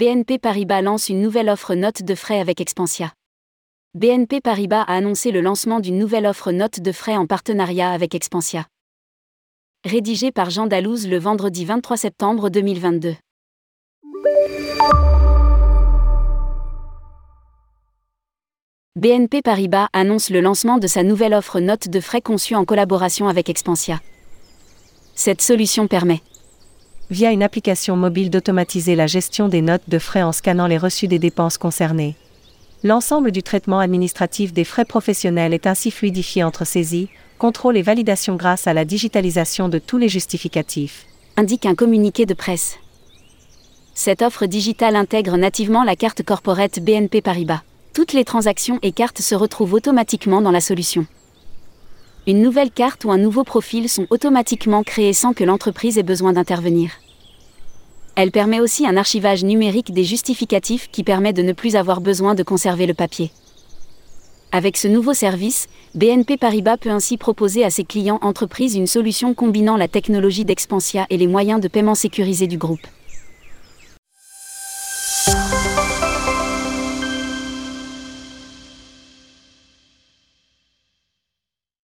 BNP Paribas lance une nouvelle offre note de frais avec Expansia. BNP Paribas a annoncé le lancement d'une nouvelle offre note de frais en partenariat avec Expansia. Rédigé par Jean Dalouse le vendredi 23 septembre 2022. BNP Paribas annonce le lancement de sa nouvelle offre note de frais conçue en collaboration avec Expansia. Cette solution permet via une application mobile d'automatiser la gestion des notes de frais en scannant les reçus des dépenses concernées. L'ensemble du traitement administratif des frais professionnels est ainsi fluidifié entre saisie, contrôle et validation grâce à la digitalisation de tous les justificatifs. Indique un communiqué de presse. Cette offre digitale intègre nativement la carte corporate BNP Paribas. Toutes les transactions et cartes se retrouvent automatiquement dans la solution. Une nouvelle carte ou un nouveau profil sont automatiquement créés sans que l'entreprise ait besoin d'intervenir. Elle permet aussi un archivage numérique des justificatifs qui permet de ne plus avoir besoin de conserver le papier. Avec ce nouveau service, BNP Paribas peut ainsi proposer à ses clients entreprises une solution combinant la technologie d'Expansia et les moyens de paiement sécurisés du groupe.